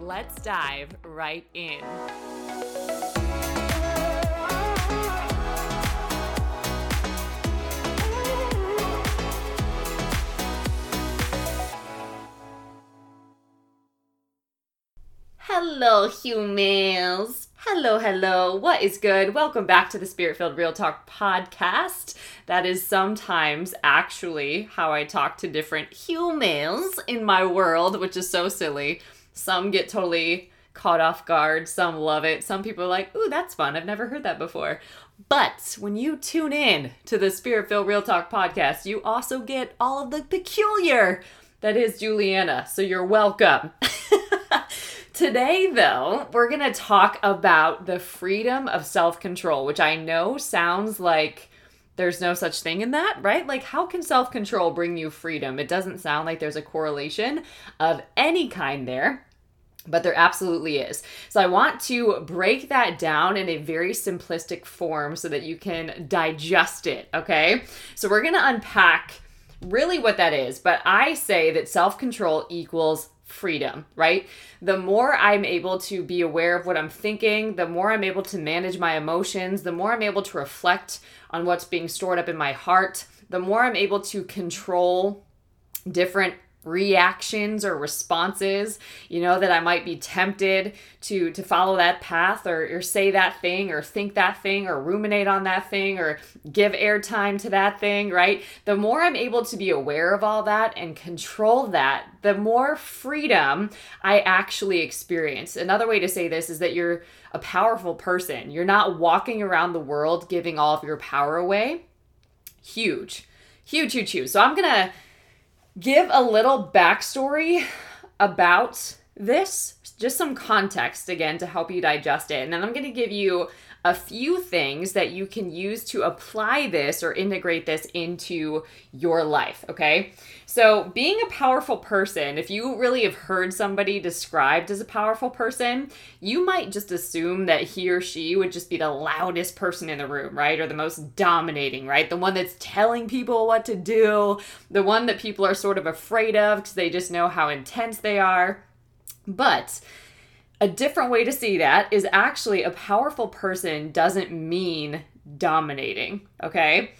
let's dive right in. Hello, humans. Hello, hello. What is good? Welcome back to the Spirit Filled Real Talk podcast. That is sometimes actually how I talk to different humans in my world, which is so silly. Some get totally caught off guard, some love it. Some people are like, ooh, that's fun. I've never heard that before. But when you tune in to the Spirit Filled Real Talk podcast, you also get all of the peculiar that is Juliana. So you're welcome. Today, though, we're going to talk about the freedom of self control, which I know sounds like there's no such thing in that, right? Like, how can self control bring you freedom? It doesn't sound like there's a correlation of any kind there. But there absolutely is. So, I want to break that down in a very simplistic form so that you can digest it, okay? So, we're gonna unpack really what that is. But I say that self control equals freedom, right? The more I'm able to be aware of what I'm thinking, the more I'm able to manage my emotions, the more I'm able to reflect on what's being stored up in my heart, the more I'm able to control different reactions or responses you know that i might be tempted to to follow that path or, or say that thing or think that thing or ruminate on that thing or give airtime to that thing right? The more i'm able to be aware of all that and control that the more freedom i actually experience. Another way to say this is that you're a powerful person. You're not walking around the world giving all of your power away. Huge. Huge huge huge. So i'm gonna give a little backstory about this, just some context again to help you digest it. And then I'm going to give you a few things that you can use to apply this or integrate this into your life, okay? So, being a powerful person, if you really have heard somebody described as a powerful person, you might just assume that he or she would just be the loudest person in the room, right? Or the most dominating, right? The one that's telling people what to do, the one that people are sort of afraid of because they just know how intense they are. But a different way to see that is actually a powerful person doesn't mean dominating, okay?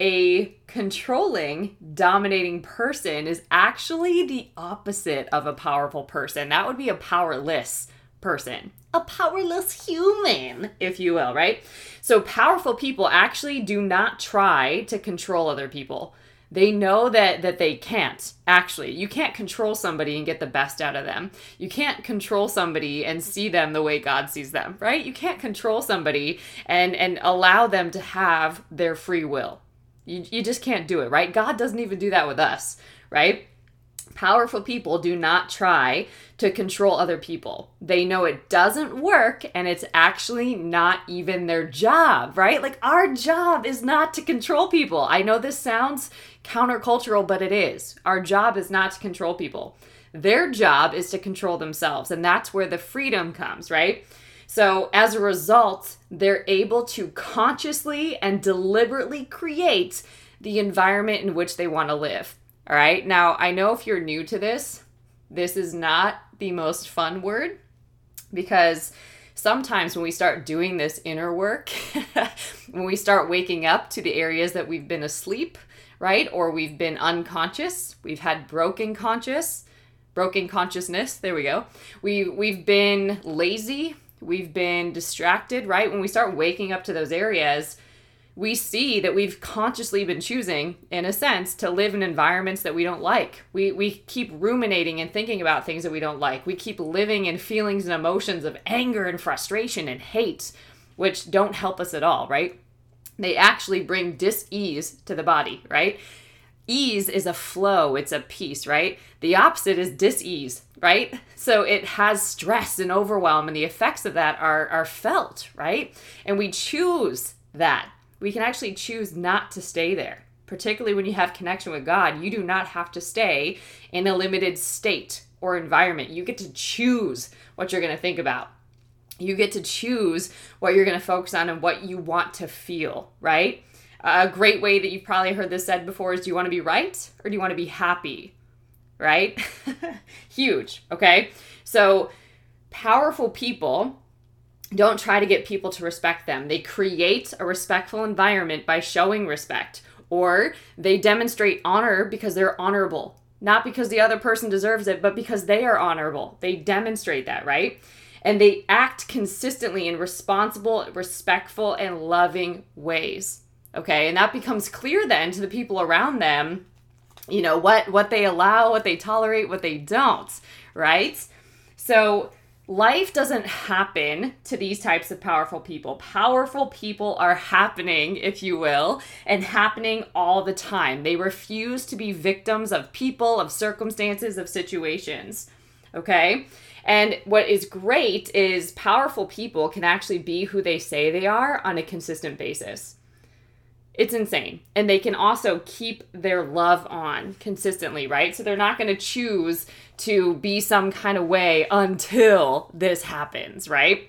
A controlling, dominating person is actually the opposite of a powerful person. That would be a powerless person, a powerless human, if you will, right? So, powerful people actually do not try to control other people they know that that they can't actually you can't control somebody and get the best out of them you can't control somebody and see them the way god sees them right you can't control somebody and and allow them to have their free will you, you just can't do it right god doesn't even do that with us right Powerful people do not try to control other people. They know it doesn't work and it's actually not even their job, right? Like, our job is not to control people. I know this sounds countercultural, but it is. Our job is not to control people. Their job is to control themselves, and that's where the freedom comes, right? So, as a result, they're able to consciously and deliberately create the environment in which they want to live. All right. Now, I know if you're new to this, this is not the most fun word because sometimes when we start doing this inner work, when we start waking up to the areas that we've been asleep, right? Or we've been unconscious, we've had broken conscious, broken consciousness, there we go. We we've been lazy, we've been distracted, right? When we start waking up to those areas, we see that we've consciously been choosing, in a sense, to live in environments that we don't like. We, we keep ruminating and thinking about things that we don't like. We keep living in feelings and emotions of anger and frustration and hate, which don't help us at all, right? They actually bring dis ease to the body, right? ease is a flow, it's a peace, right? The opposite is dis-ease, right? So it has stress and overwhelm and the effects of that are are felt, right? And we choose that. We can actually choose not to stay there. Particularly when you have connection with God, you do not have to stay in a limited state or environment. You get to choose what you're going to think about. You get to choose what you're going to focus on and what you want to feel, right? A great way that you've probably heard this said before is do you want to be right or do you want to be happy? Right? Huge, okay? So, powerful people don't try to get people to respect them. They create a respectful environment by showing respect, or they demonstrate honor because they're honorable, not because the other person deserves it, but because they are honorable. They demonstrate that, right? And they act consistently in responsible, respectful, and loving ways. Okay, and that becomes clear then to the people around them, you know, what what they allow, what they tolerate, what they don't, right? So life doesn't happen to these types of powerful people. Powerful people are happening, if you will, and happening all the time. They refuse to be victims of people, of circumstances, of situations. Okay? And what is great is powerful people can actually be who they say they are on a consistent basis. It's insane. And they can also keep their love on consistently, right? So they're not going to choose to be some kind of way until this happens, right?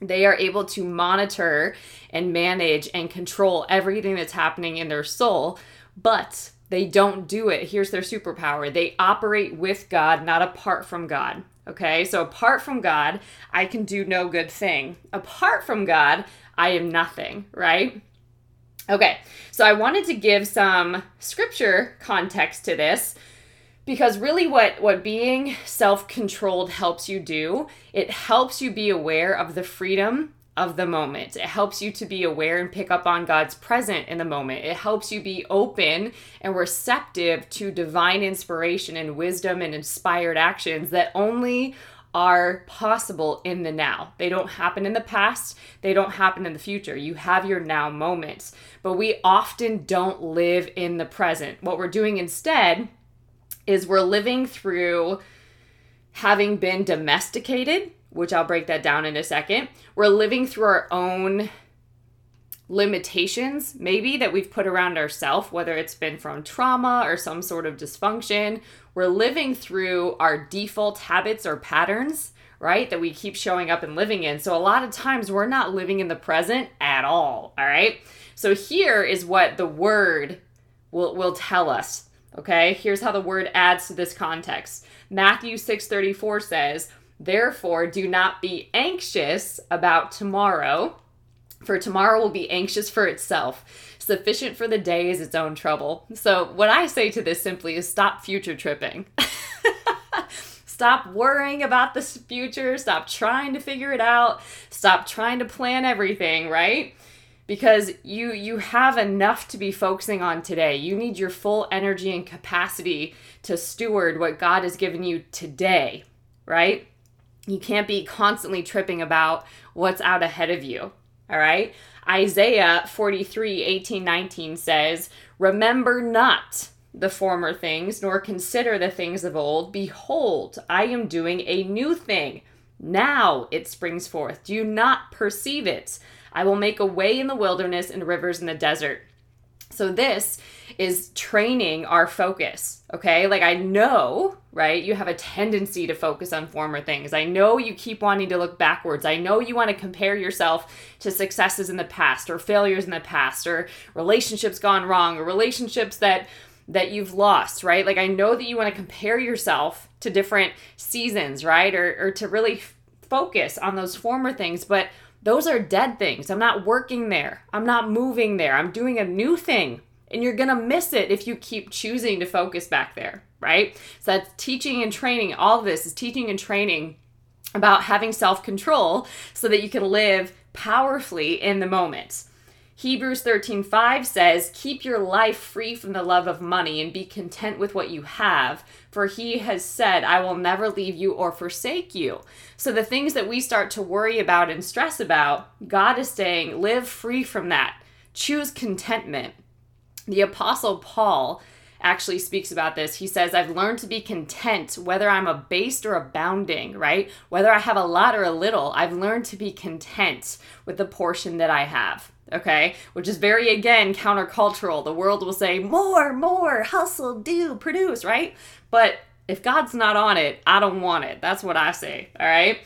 They are able to monitor and manage and control everything that's happening in their soul, but they don't do it. Here's their superpower they operate with God, not apart from God. Okay, so apart from God, I can do no good thing. Apart from God, I am nothing, right? Okay, so I wanted to give some scripture context to this because really what what being self-controlled helps you do, it helps you be aware of the freedom of the moment. It helps you to be aware and pick up on God's present in the moment. It helps you be open and receptive to divine inspiration and wisdom and inspired actions that only are possible in the now. They don't happen in the past, they don't happen in the future. You have your now moments, but we often don't live in the present. What we're doing instead is we're living through having been domesticated, which I'll break that down in a second. We're living through our own limitations maybe that we've put around ourselves whether it's been from trauma or some sort of dysfunction. We're living through our default habits or patterns right that we keep showing up and living in. So a lot of times we're not living in the present at all all right? So here is what the word will will tell us okay? Here's how the word adds to this context. Matthew 6:34 says therefore do not be anxious about tomorrow for tomorrow will be anxious for itself. Sufficient for the day is its own trouble. So, what I say to this simply is stop future tripping. stop worrying about the future. Stop trying to figure it out. Stop trying to plan everything, right? Because you you have enough to be focusing on today. You need your full energy and capacity to steward what God has given you today, right? You can't be constantly tripping about what's out ahead of you. All right. Isaiah 43 18 19 says, Remember not the former things, nor consider the things of old. Behold, I am doing a new thing. Now it springs forth. Do you not perceive it? I will make a way in the wilderness and rivers in the desert. So, this is training our focus, okay? Like, I know, right? You have a tendency to focus on former things. I know you keep wanting to look backwards. I know you want to compare yourself to successes in the past or failures in the past or relationships gone wrong or relationships that that you've lost, right? Like I know that you want to compare yourself to different seasons, right? Or or to really focus on those former things, but those are dead things. I'm not working there. I'm not moving there. I'm doing a new thing and you're going to miss it if you keep choosing to focus back there, right? So that's teaching and training. All of this is teaching and training about having self control so that you can live powerfully in the moment. Hebrews 13:5 says, "Keep your life free from the love of money and be content with what you have, for he has said, I will never leave you or forsake you." So the things that we start to worry about and stress about, God is saying, live free from that. Choose contentment the Apostle Paul actually speaks about this. He says, I've learned to be content whether I'm abased or abounding, right? Whether I have a lot or a little, I've learned to be content with the portion that I have. Okay, which is very again countercultural. The world will say more, more, hustle, do, produce, right? But if God's not on it, I don't want it. That's what I say. All right.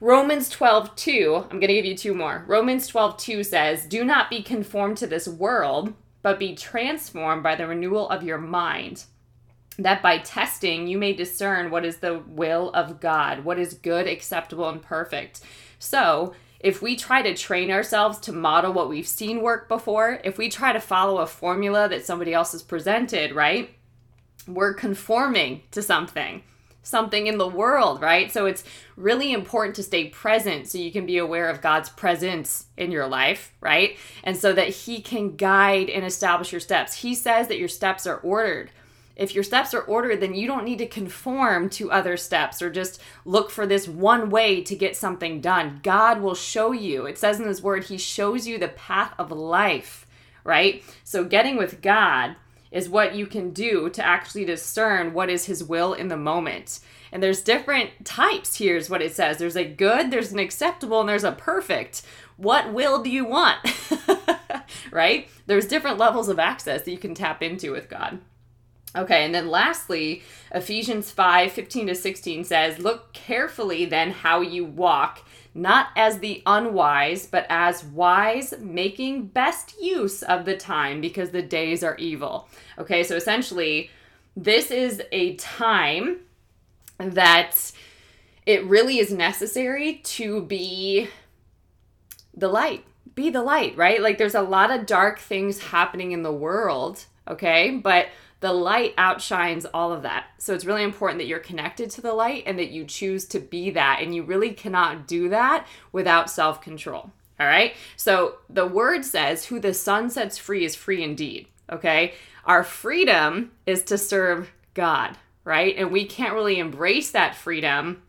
Romans 12, 2, I'm going to give you two more. Romans 12, 2 says, Do not be conformed to this world, but be transformed by the renewal of your mind, that by testing you may discern what is the will of God, what is good, acceptable, and perfect. So, if we try to train ourselves to model what we've seen work before, if we try to follow a formula that somebody else has presented, right? We're conforming to something something in the world, right? So it's really important to stay present so you can be aware of God's presence in your life, right? And so that He can guide and establish your steps. He says that your steps are ordered. If your steps are ordered, then you don't need to conform to other steps or just look for this one way to get something done. God will show you. It says in His Word, He shows you the path of life, right? So getting with God is what you can do to actually discern what is his will in the moment. And there's different types. Here's what it says there's a good, there's an acceptable, and there's a perfect. What will do you want? right? There's different levels of access that you can tap into with God. Okay, and then lastly, Ephesians 5 15 to 16 says, Look carefully then how you walk not as the unwise, but as wise, making best use of the time because the days are evil. Okay, so essentially, this is a time that it really is necessary to be the light. Be the light, right? Like there's a lot of dark things happening in the world, okay? But the light outshines all of that. So it's really important that you're connected to the light and that you choose to be that. And you really cannot do that without self control. All right. So the word says, Who the Son sets free is free indeed. Okay. Our freedom is to serve God, right? And we can't really embrace that freedom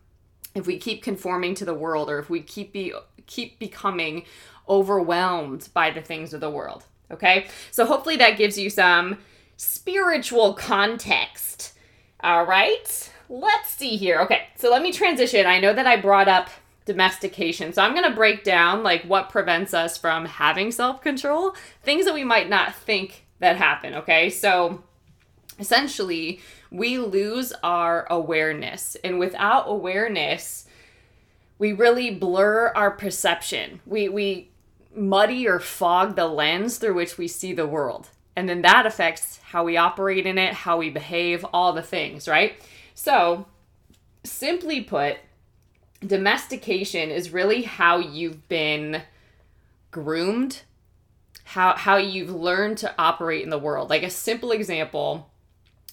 if we keep conforming to the world or if we keep be keep becoming overwhelmed by the things of the world. Okay? So hopefully that gives you some spiritual context. All right, let's see here. Okay, so let me transition. I know that I brought up domestication. So I'm going to break down like what prevents us from having self-control, things that we might not think that happen, okay? So essentially, we lose our awareness. And without awareness, we really blur our perception. We we muddy or fog the lens through which we see the world. And then that affects how we operate in it, how we behave, all the things, right? So, simply put, domestication is really how you've been groomed, how how you've learned to operate in the world. Like a simple example,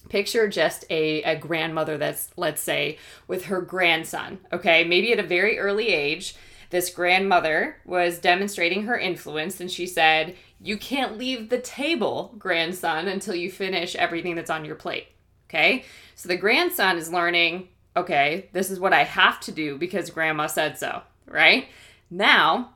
picture just a, a grandmother that's let's say with her grandson, okay? Maybe at a very early age, this grandmother was demonstrating her influence and she said, You can't leave the table, grandson, until you finish everything that's on your plate. Okay? So the grandson is learning, okay, this is what I have to do because grandma said so, right? Now,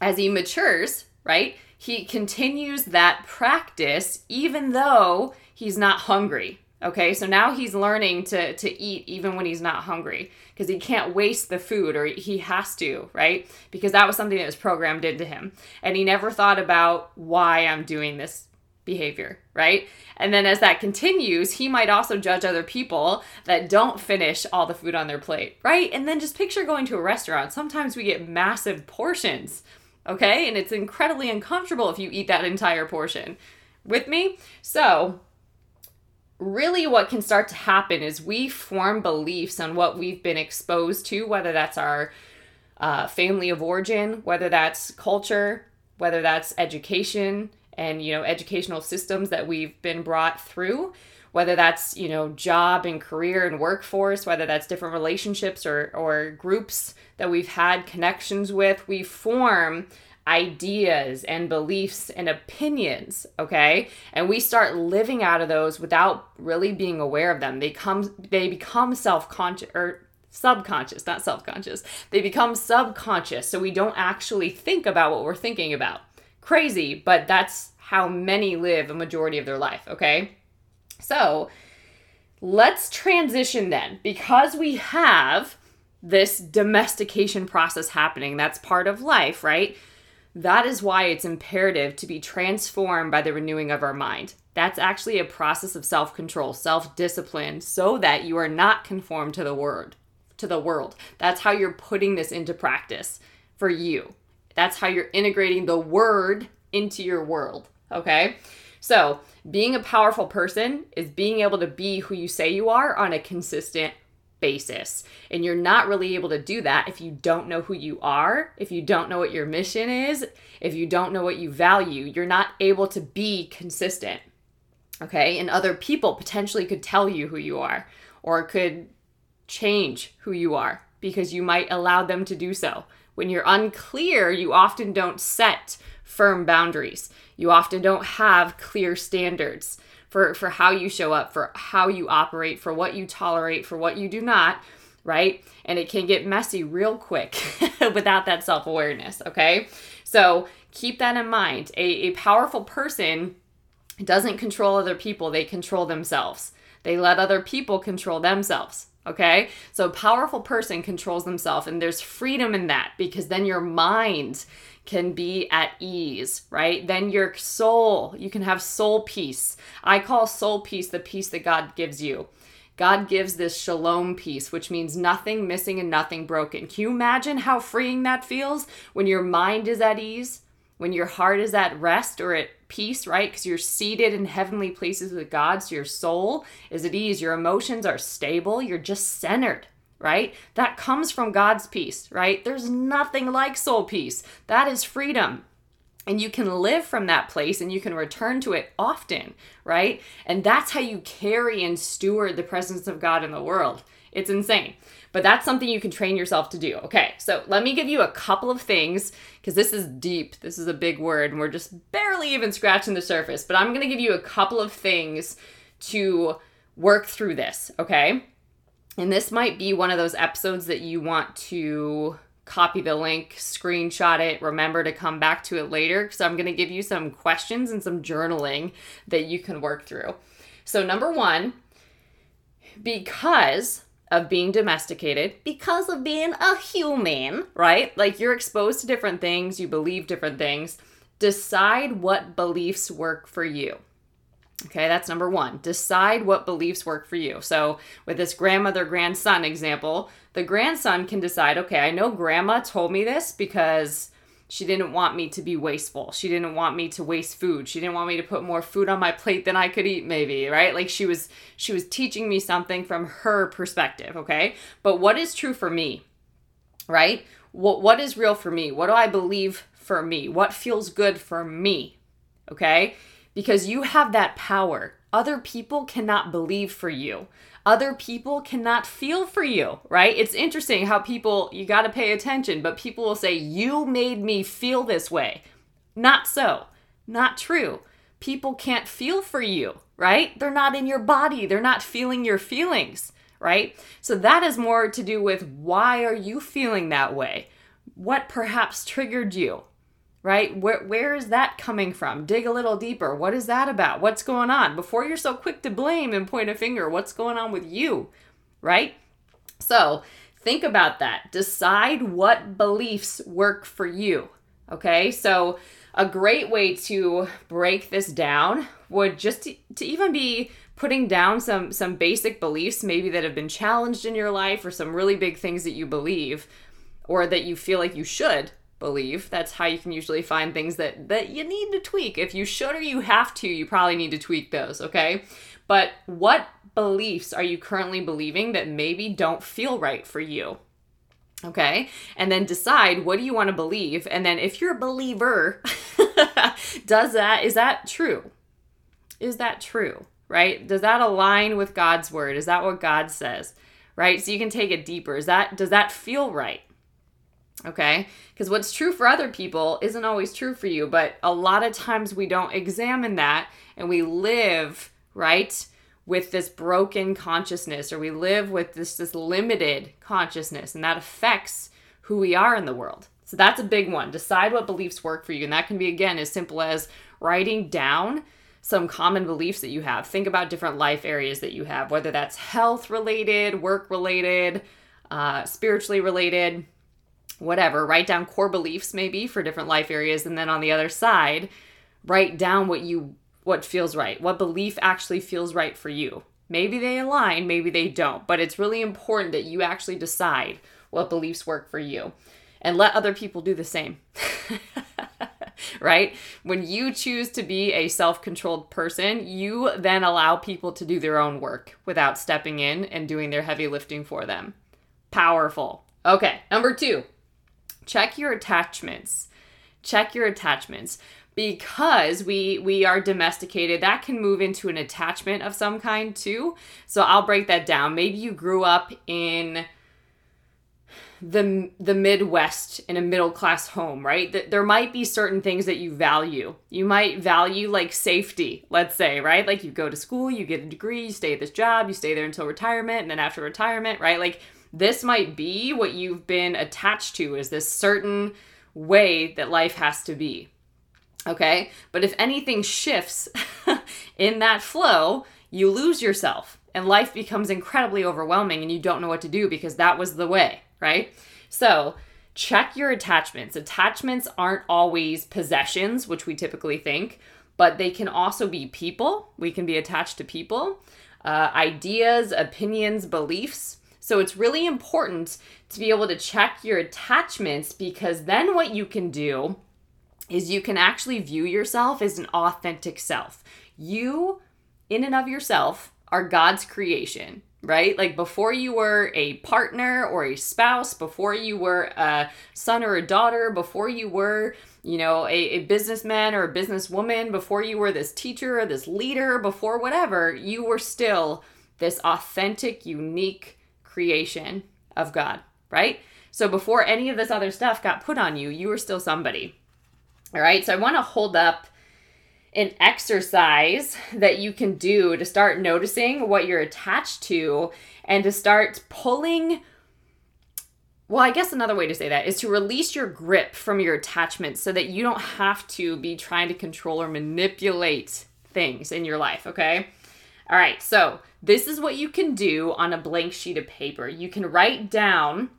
as he matures, right, he continues that practice even though he's not hungry, Okay, so now he's learning to, to eat even when he's not hungry because he can't waste the food or he has to, right? Because that was something that was programmed into him. And he never thought about why I'm doing this behavior, right? And then as that continues, he might also judge other people that don't finish all the food on their plate, right? And then just picture going to a restaurant. Sometimes we get massive portions, okay? And it's incredibly uncomfortable if you eat that entire portion. With me? So, really what can start to happen is we form beliefs on what we've been exposed to, whether that's our uh, family of origin, whether that's culture, whether that's education and you know educational systems that we've been brought through whether that's you know job and career and workforce whether that's different relationships or or groups that we've had connections with. We form ideas and beliefs and opinions, okay? And we start living out of those without really being aware of them. They come they become self-conscious or subconscious, not self-conscious. They become subconscious, so we don't actually think about what we're thinking about. Crazy, but that's how many live a majority of their life, okay? So let's transition then because we have this domestication process happening. That's part of life, right? That is why it's imperative to be transformed by the renewing of our mind. That's actually a process of self-control, self-discipline so that you are not conformed to the word, to the world. That's how you're putting this into practice for you. That's how you're integrating the word into your world, okay? So, being a powerful person is being able to be who you say you are on a consistent basis. And you're not really able to do that if you don't know who you are, if you don't know what your mission is, if you don't know what you value. You're not able to be consistent. Okay? And other people potentially could tell you who you are or could change who you are because you might allow them to do so. When you're unclear, you often don't set firm boundaries. You often don't have clear standards for for how you show up, for how you operate, for what you tolerate, for what you do not, right? And it can get messy real quick without that self-awareness, okay? So, keep that in mind. A, a powerful person doesn't control other people, they control themselves. They let other people control themselves. Okay? So a powerful person controls themselves and there's freedom in that because then your mind can be at ease, right? Then your soul, you can have soul peace. I call soul peace the peace that God gives you. God gives this shalom peace, which means nothing missing and nothing broken. Can you imagine how freeing that feels when your mind is at ease, when your heart is at rest or at peace, right? Because you're seated in heavenly places with God, so your soul is at ease, your emotions are stable, you're just centered, right? That comes from God's peace, right? There's nothing like soul peace. That is freedom. And you can live from that place and you can return to it often, right? And that's how you carry and steward the presence of God in the world. It's insane. But that's something you can train yourself to do. Okay, so let me give you a couple of things because this is deep. This is a big word and we're just barely even scratching the surface. But I'm going to give you a couple of things to work through this, okay? And this might be one of those episodes that you want to copy the link, screenshot it, remember to come back to it later because I'm going to give you some questions and some journaling that you can work through. So, number one, because of being domesticated, because of being a human, right? Like you're exposed to different things, you believe different things. Decide what beliefs work for you. Okay, that's number one. Decide what beliefs work for you. So, with this grandmother grandson example, the grandson can decide okay, I know grandma told me this because she didn't want me to be wasteful. She didn't want me to waste food. She didn't want me to put more food on my plate than I could eat maybe, right? Like she was she was teaching me something from her perspective, okay? But what is true for me? Right? What what is real for me? What do I believe for me? What feels good for me? Okay? because you have that power. Other people cannot believe for you. Other people cannot feel for you, right? It's interesting how people, you got to pay attention, but people will say, You made me feel this way. Not so. Not true. People can't feel for you, right? They're not in your body. They're not feeling your feelings, right? So that is more to do with why are you feeling that way? What perhaps triggered you? Right? Where, where is that coming from? Dig a little deeper. What is that about? What's going on? Before you're so quick to blame and point a finger, what's going on with you, right? So think about that. Decide what beliefs work for you, okay? So a great way to break this down would just to, to even be putting down some some basic beliefs maybe that have been challenged in your life or some really big things that you believe or that you feel like you should believe. That's how you can usually find things that that you need to tweak. If you should or you have to, you probably need to tweak those, okay? But what beliefs are you currently believing that maybe don't feel right for you? Okay? And then decide what do you want to believe? And then if you're a believer, does that is that true? Is that true? Right? Does that align with God's word? Is that what God says? Right? So you can take it deeper. Is that does that feel right? Okay? Because what's true for other people isn't always true for you, but a lot of times we don't examine that and we live, right, with this broken consciousness or we live with this this limited consciousness and that affects who we are in the world. So that's a big one. Decide what beliefs work for you and that can be again as simple as writing down some common beliefs that you have. Think about different life areas that you have, whether that's health related, work related, uh, spiritually related, whatever. Write down core beliefs maybe for different life areas, and then on the other side, write down what you what feels right, what belief actually feels right for you. Maybe they align, maybe they don't, but it's really important that you actually decide what beliefs work for you and let other people do the same. right? When you choose to be a self controlled person, you then allow people to do their own work without stepping in and doing their heavy lifting for them. Powerful. Okay, number two, check your attachments. Check your attachments because we we are domesticated that can move into an attachment of some kind too so i'll break that down maybe you grew up in the the Midwest in a middle class home, right? There might be certain things that you value. You might value like safety, let's say, right? Like you go to school, you get a degree, you stay at this job, you stay there until retirement, and then after retirement, right? Like this might be what you've been attached to is this certain way that life has to be. Okay? But if anything shifts in that flow, you lose yourself and life becomes incredibly overwhelming and you don't know what to do because that was the way right? So, check your attachments. Attachments aren't always possessions, which we typically think, but they can also be people. We can be attached to people, uh, ideas, opinions, beliefs. So, it's really important to be able to check your attachments because then what you can do is you can actually view yourself as an authentic self. You, in and of yourself, are God's creation right? Like before you were a partner or a spouse, before you were a son or a daughter, before you were, you know, a, a businessman or a businesswoman, before you were this teacher or this leader, before whatever, you were still this authentic, unique creation of God, right? So before any of this other stuff got put on you, you were still somebody. All right, so I want to hold up an exercise that you can do to start noticing what you're attached to and to start pulling well, I guess another way to say that is to release your grip from your attachment so that you don't have to be trying to control or manipulate things in your life, okay? All right, so this is what you can do on a blank sheet of paper. You can write down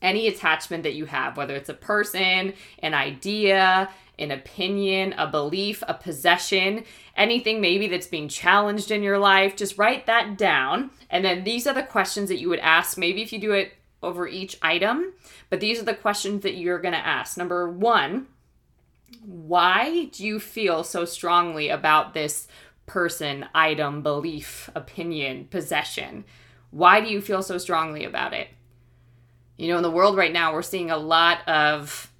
any attachment that you have, whether it's a person, an idea, an opinion, a belief, a possession, anything maybe that's being challenged in your life, just write that down. And then these are the questions that you would ask, maybe if you do it over each item, but these are the questions that you're going to ask. Number one, why do you feel so strongly about this person, item, belief, opinion, possession? Why do you feel so strongly about it? You know, in the world right now, we're seeing a lot of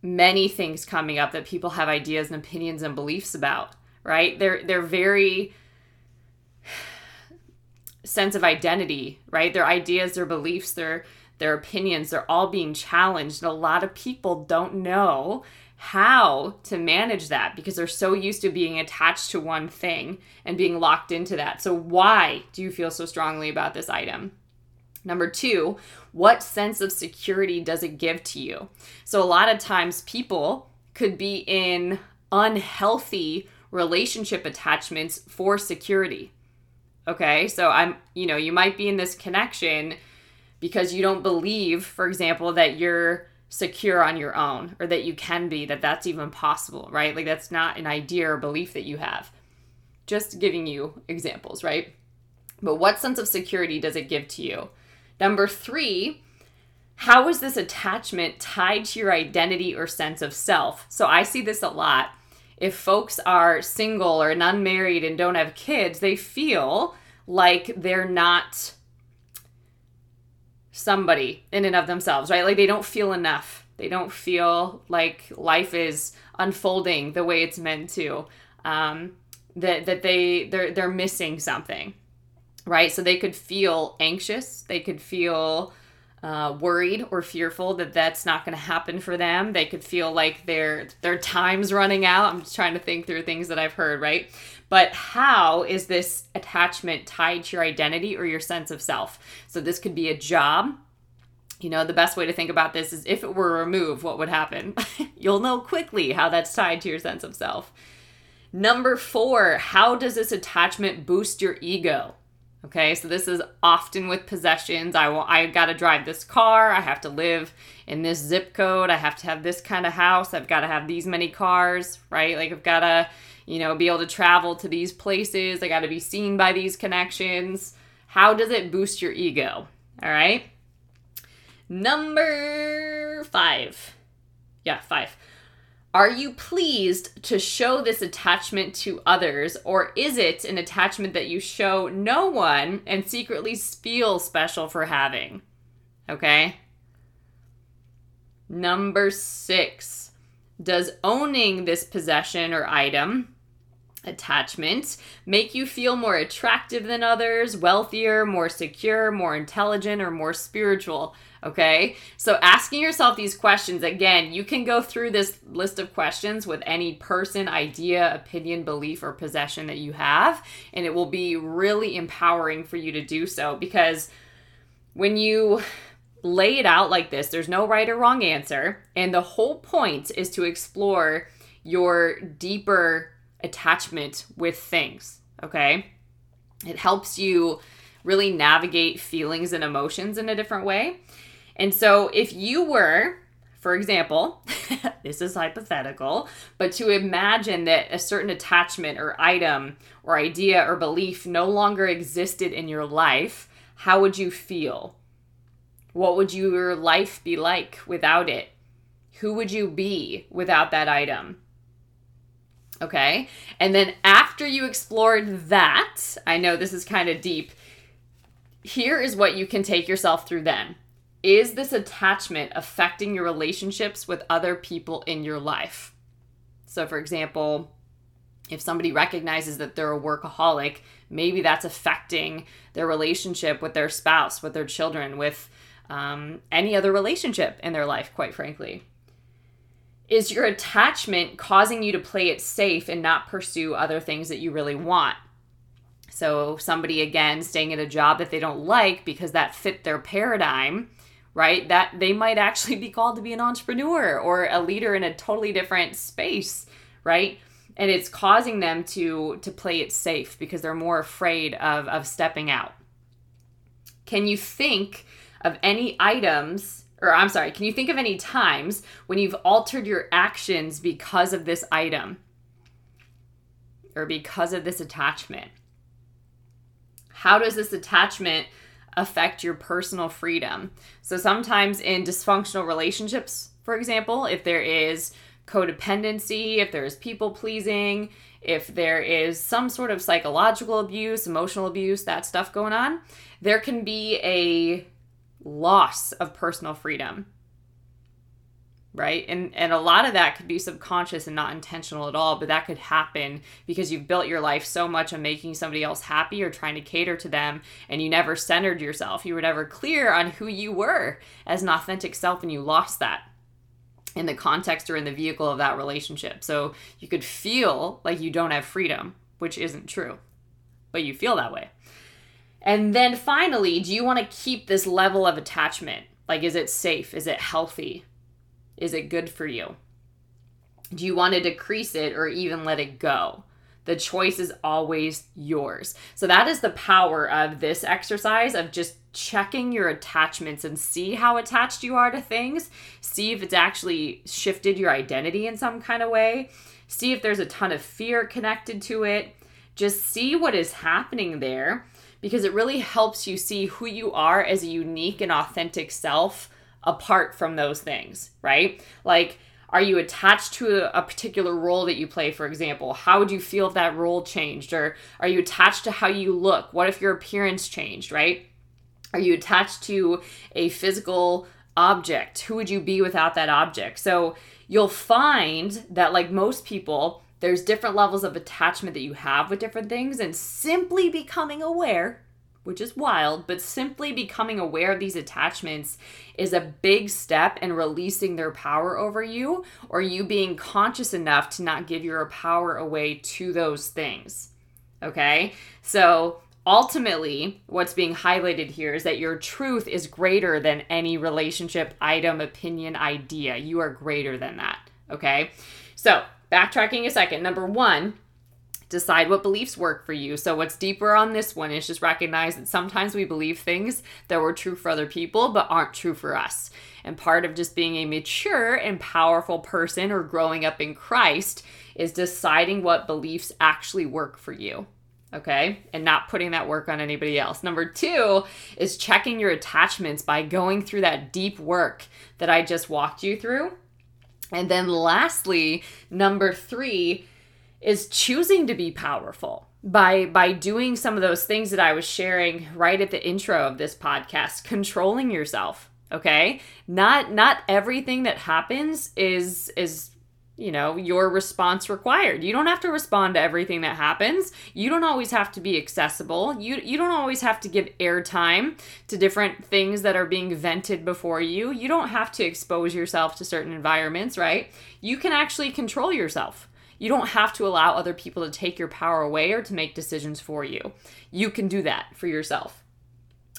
many things coming up that people have ideas and opinions and beliefs about, right? They're they're very sense of identity, right? Their ideas, their beliefs, their their opinions, they're all being challenged. And a lot of people don't know how to manage that because they're so used to being attached to one thing and being locked into that. So why do you feel so strongly about this item? Number two, what sense of security does it give to you? So, a lot of times people could be in unhealthy relationship attachments for security. Okay, so I'm, you know, you might be in this connection because you don't believe, for example, that you're secure on your own or that you can be, that that's even possible, right? Like that's not an idea or belief that you have. Just giving you examples, right? But what sense of security does it give to you? Number three, how is this attachment tied to your identity or sense of self? So I see this a lot. If folks are single or unmarried and don't have kids, they feel like they're not somebody in and of themselves, right? Like they don't feel enough. They don't feel like life is unfolding the way it's meant to. Um, that that they they're they're missing something right? So they could feel anxious, they could feel uh, worried or fearful that that's not going to happen for them. They could feel like their their time's running out. I'm just trying to think through things that I've heard, right? But how is this attachment tied to your identity or your sense of self? So this could be a job. You know, the best way to think about this is if it were removed, what would happen? You'll know quickly how that's tied to your sense of self. Number four, how does this attachment boost your ego? Okay, so this is often with possessions. I will, I got to drive this car. I have to live in this zip code. I have to have this kind of house. I've got to have these many cars, right? Like I've got to, you know, be able to travel to these places. I got to be seen by these connections. How does it boost your ego? All right. Number five. Yeah, five. Are you pleased to show this attachment to others, or is it an attachment that you show no one and secretly feel special for having? Okay. Number six. Does owning this possession or item attachment make you feel more attractive than others, wealthier, more secure, more intelligent, or more spiritual? Okay, so asking yourself these questions again, you can go through this list of questions with any person, idea, opinion, belief, or possession that you have, and it will be really empowering for you to do so because when you lay it out like this, there's no right or wrong answer, and the whole point is to explore your deeper attachment with things, okay? It helps you really navigate feelings and emotions in a different way. And so if you were, for example, this is hypothetical, but to imagine that a certain attachment or item or idea or belief no longer existed in your life, how would you feel? What would your life be like without it? Who would you be without that item? Okay. And then after you explored that, I know this is kind of deep. Here is what you can take yourself through then. Is this attachment affecting your relationships with other people in your life? So, for example, if somebody recognizes that they're a workaholic, maybe that's affecting their relationship with their spouse, with their children, with um, any other relationship in their life, quite frankly. Is your attachment causing you to play it safe and not pursue other things that you really want? So, somebody again staying at a job that they don't like because that fit their paradigm, right? That they might actually be called to be an entrepreneur or a leader in a totally different space, right? And it's causing them to to play it safe because they're more afraid of of stepping out. Can you think of any items or I'm sorry, can you think of any times when you've altered your actions because of this item or because of this attachment? How does this attachment affect your personal freedom? So, sometimes in dysfunctional relationships, for example, if there is codependency, if there is people pleasing, if there is some sort of psychological abuse, emotional abuse, that stuff going on, there can be a loss of personal freedom right and and a lot of that could be subconscious and not intentional at all but that could happen because you've built your life so much on making somebody else happy or trying to cater to them and you never centered yourself you were never clear on who you were as an authentic self and you lost that in the context or in the vehicle of that relationship so you could feel like you don't have freedom which isn't true but you feel that way and then finally, do you want to keep this level of attachment? Like, is it safe? Is it healthy? Is it good for you? Do you want to decrease it or even let it go? The choice is always yours. So, that is the power of this exercise of just checking your attachments and see how attached you are to things. See if it's actually shifted your identity in some kind of way. See if there's a ton of fear connected to it. Just see what is happening there because it really helps you see who you are as a unique and authentic self apart from those things, right? Like, are you attached to a, a, particular role that you play, for example? How would you feel if that role changed? Or are you attached to how you look? What if your appearance changed, right? Are you attached to a physical object? Who would you be without that object? So you'll find that, like most people, there's different levels of attachment that you have with different things, and simply becoming aware, which is wild, but simply becoming aware of these attachments is a big step in releasing their power over you, or you being conscious enough to not give your power away to those things. Okay? So, ultimately, what's being highlighted here is that your truth is greater than any relationship, item, opinion, idea. You are greater than that. Okay? So, backtracking a second. Number one, decide what beliefs work for you. So, what's deeper on this one is just recognize that sometimes we believe things that were true for other people but aren't true for us. And part of just being a mature and powerful person or growing up in Christ is deciding what beliefs actually work for you. Okay, and not putting that work on anybody else. Number two is checking your attachments by going through that deep work that I just walked you through. And then lastly, number three is choosing to be powerful by by doing some of those things that I was sharing right at the intro of this podcast, controlling yourself, okay? Not not everything that happens is is you know, your response required. You don't have to respond to everything that happens. You don't always have to be accessible. You you don't always have to give airtime to different things that are being vented before you. You don't have to expose yourself to certain environments, right? You can actually control yourself. You don't have to allow other people to take your power away or to make decisions for you. You can do that for yourself.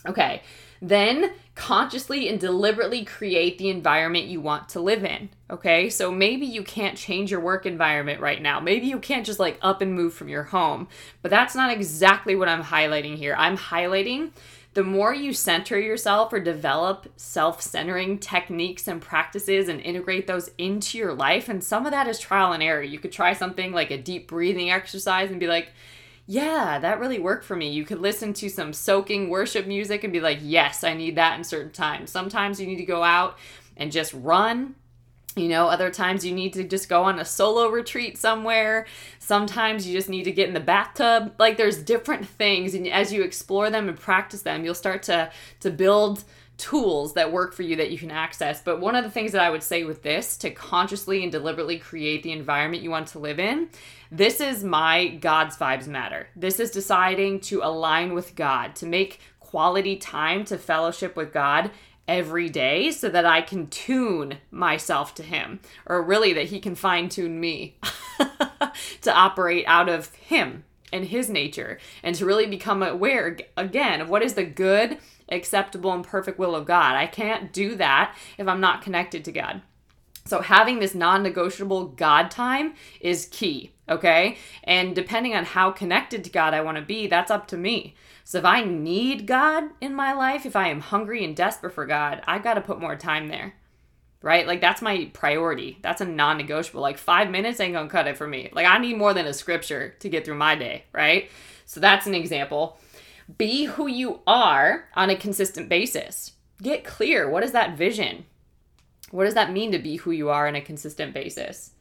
Okay, then consciously and deliberately create the environment you want to live in. Okay, so maybe you can't change your work environment right now. Maybe you can't just like up and move from your home, but that's not exactly what I'm highlighting here. I'm highlighting the more you center yourself or develop self centering techniques and practices and integrate those into your life, and some of that is trial and error. You could try something like a deep breathing exercise and be like, yeah, that really worked for me. You could listen to some soaking worship music and be like, yes, I need that in certain times. Sometimes you need to go out and just run you know, other times you need to just go on a solo retreat somewhere. Sometimes you just need to get in the bathtub. Like there's different things and as you explore them and practice them, you'll start to to build tools that work for you that you can access. But one of the things that I would say with this to consciously and deliberately create the environment you want to live in, this is my God's vibes matter. This is deciding to align with God, to make quality time to fellowship with God every day so that I can tune myself to Him, or really that He can fine tune me to operate out of Him and His nature, and to really become aware again of what is the good, acceptable, and perfect will of God. I can't do that if I'm not connected to God. So, having this non negotiable God time is key, okay? And depending on how connected to God I want to be, that's up to me. So, if I need God in my life, if I am hungry and desperate for God, I got to put more time there, right? Like, that's my priority. That's a non negotiable. Like, five minutes ain't gonna cut it for me. Like, I need more than a scripture to get through my day, right? So, that's an example. Be who you are on a consistent basis. Get clear. What is that vision? What does that mean to be who you are on a consistent basis?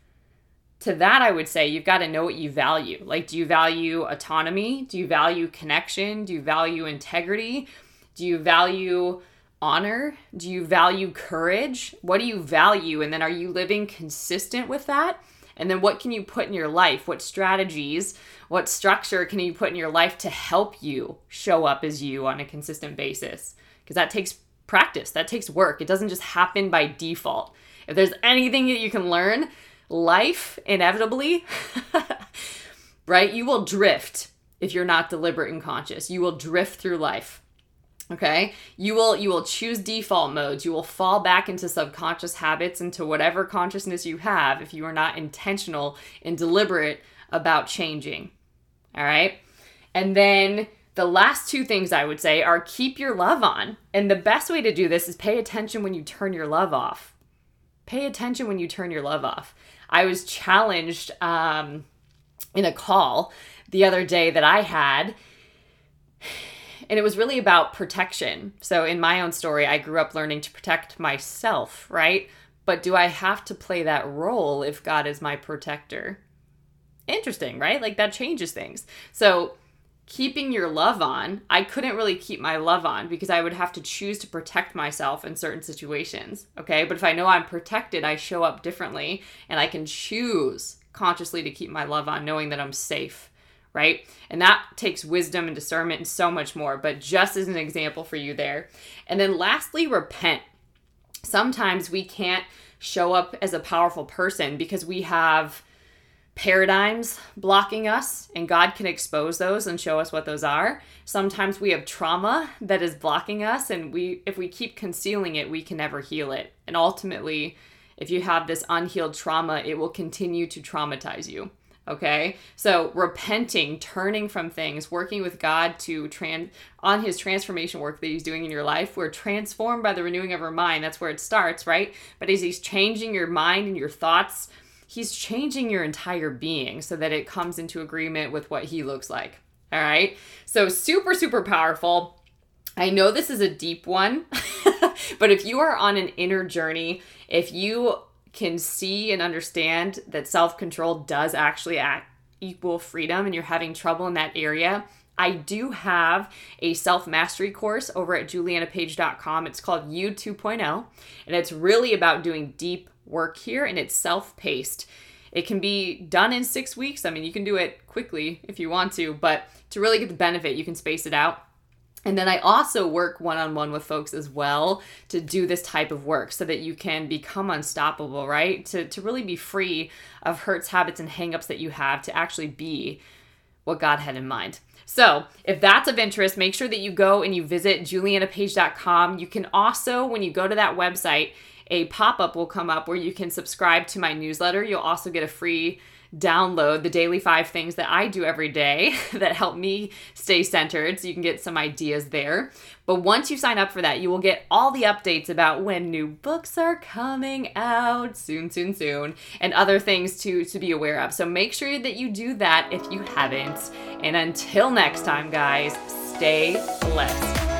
To that, I would say you've got to know what you value. Like, do you value autonomy? Do you value connection? Do you value integrity? Do you value honor? Do you value courage? What do you value? And then are you living consistent with that? And then what can you put in your life? What strategies, what structure can you put in your life to help you show up as you on a consistent basis? Because that takes practice, that takes work. It doesn't just happen by default. If there's anything that you can learn, life inevitably, right? You will drift if you're not deliberate and conscious. You will drift through life. Okay? You will you will choose default modes. You will fall back into subconscious habits into whatever consciousness you have if you are not intentional and deliberate about changing. All right? And then the last two things I would say are keep your love on. And the best way to do this is pay attention when you turn your love off. Pay attention when you turn your love off. I was challenged um, in a call the other day that I had, and it was really about protection. So, in my own story, I grew up learning to protect myself, right? But do I have to play that role if God is my protector? Interesting, right? Like that changes things. So, keeping your love on, I couldn't really keep my love on because I would have to choose to protect myself in certain situations. Okay. But if I know I'm protected, I show up differently and I can choose consciously to keep my love on, knowing that I'm safe. Right. And that takes wisdom and discernment and so much more. But just as an example for you there. And then lastly, repent. Sometimes we can't show up as a powerful person because we have paradigms blocking us and God can expose those and show us what those are. Sometimes we have trauma that is blocking us and we if we keep concealing it, we can never heal it. And ultimately, if you have this unhealed trauma, it will continue to traumatize you. Okay? So repenting, turning from things, working with God to trans on his transformation work that he's doing in your life. We're transformed by the renewing of our mind. That's where it starts, right? But as he's changing your mind and your thoughts, he's changing your entire being so that it comes into agreement with what he looks like. All right? So super super powerful. I know this is a deep one, but if you are on an inner journey, if you can see and understand that self control does actually act, equal freedom and you're having trouble in that area, I do have a self mastery course over at julianapage.com. It's called You 2.0, and it's really about doing deep work here, and it's self paced. It can be done in six weeks. I mean, you can do it quickly if you want to, but to really get the benefit, you can space it out. And then I also work one on one with folks as well to do this type of work so that you can become unstoppable, right? To, to really be free of hurts, habits, and hangups that you have to actually be what God had in mind. So, if that's of interest, make sure that you go and you visit julianapage.com. You can also, when you go to that website, a pop up will come up where you can subscribe to my newsletter. You'll also get a free download the daily five things that I do every day that help me stay centered. So you can get some ideas there. But once you sign up for that, you will get all the updates about when new books are coming out soon, soon, soon, and other things to, to be aware of. So make sure that you do that if you haven't. And until next time, guys, stay blessed.